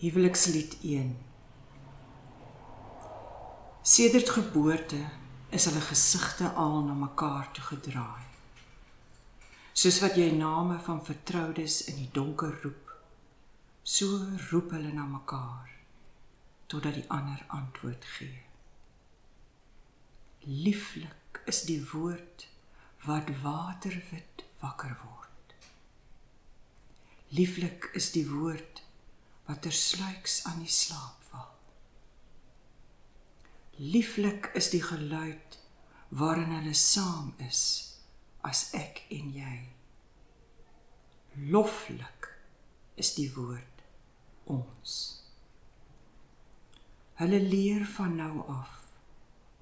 Huwelikslied 1 Sedert geboorte is hulle gesigte al na mekaar toe gedraai. Soos wat jy name van vertroudes in die donker roep, so roep hulle na mekaar totdat die ander antwoord gee. Lieflik is die woord wat waterwit wakker word. Lieflik is die woord wat tersluiks aan die slaap val. Lieflik is die geluid waarin hulle saam is as ek en jy. Loflik is die woord ons. Hulle leer van nou af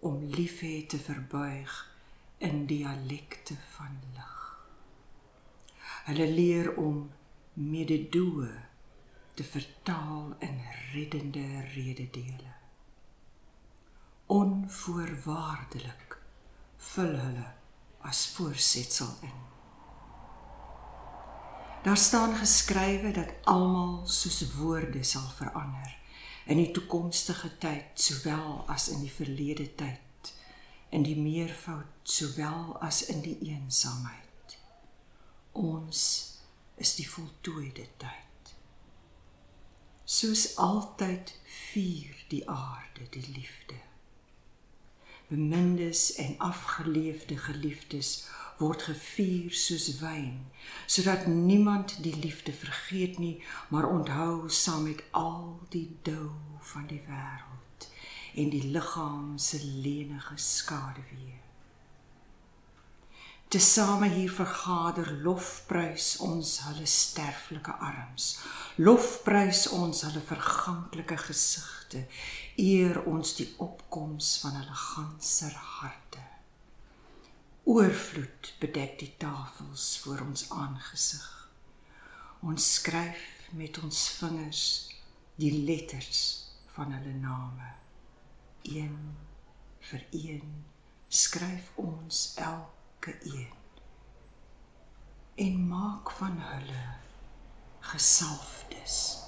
om liefhê te verbuig in dialekte van lig. Hulle leer om mededoe te vertaal in reddende rededele. Onvoorwaardelik vul hulle as voorsetsel in. Daar staan geskrywe dat almal soos woorde sal verander in die toekomstige tyd sowel as in die verlede tyd in die meervoud sowel as in die eensaamheid ons is die voltooide tyd soos altyd vier die aarde die liefde. Bemindes en afgeleefde geliefdes word gevier soos wyn, sodat niemand die liefde vergeet nie, maar onthou saam met al die dou van die wêreld en die liggaam se lenige skaduwee. Tesame hier vergader lofprys ons hulle sterflike arms. Lofprys ons hulle verganklike gesigte. Eer ons die opkoms van hulle ganser harte. Oorvloed bedek die tafels voor ons aangesig. Ons skryf met ons vingers die letters van hulle name. Een vir een skryf ons elke elke een. En maak van hulle gesalfdes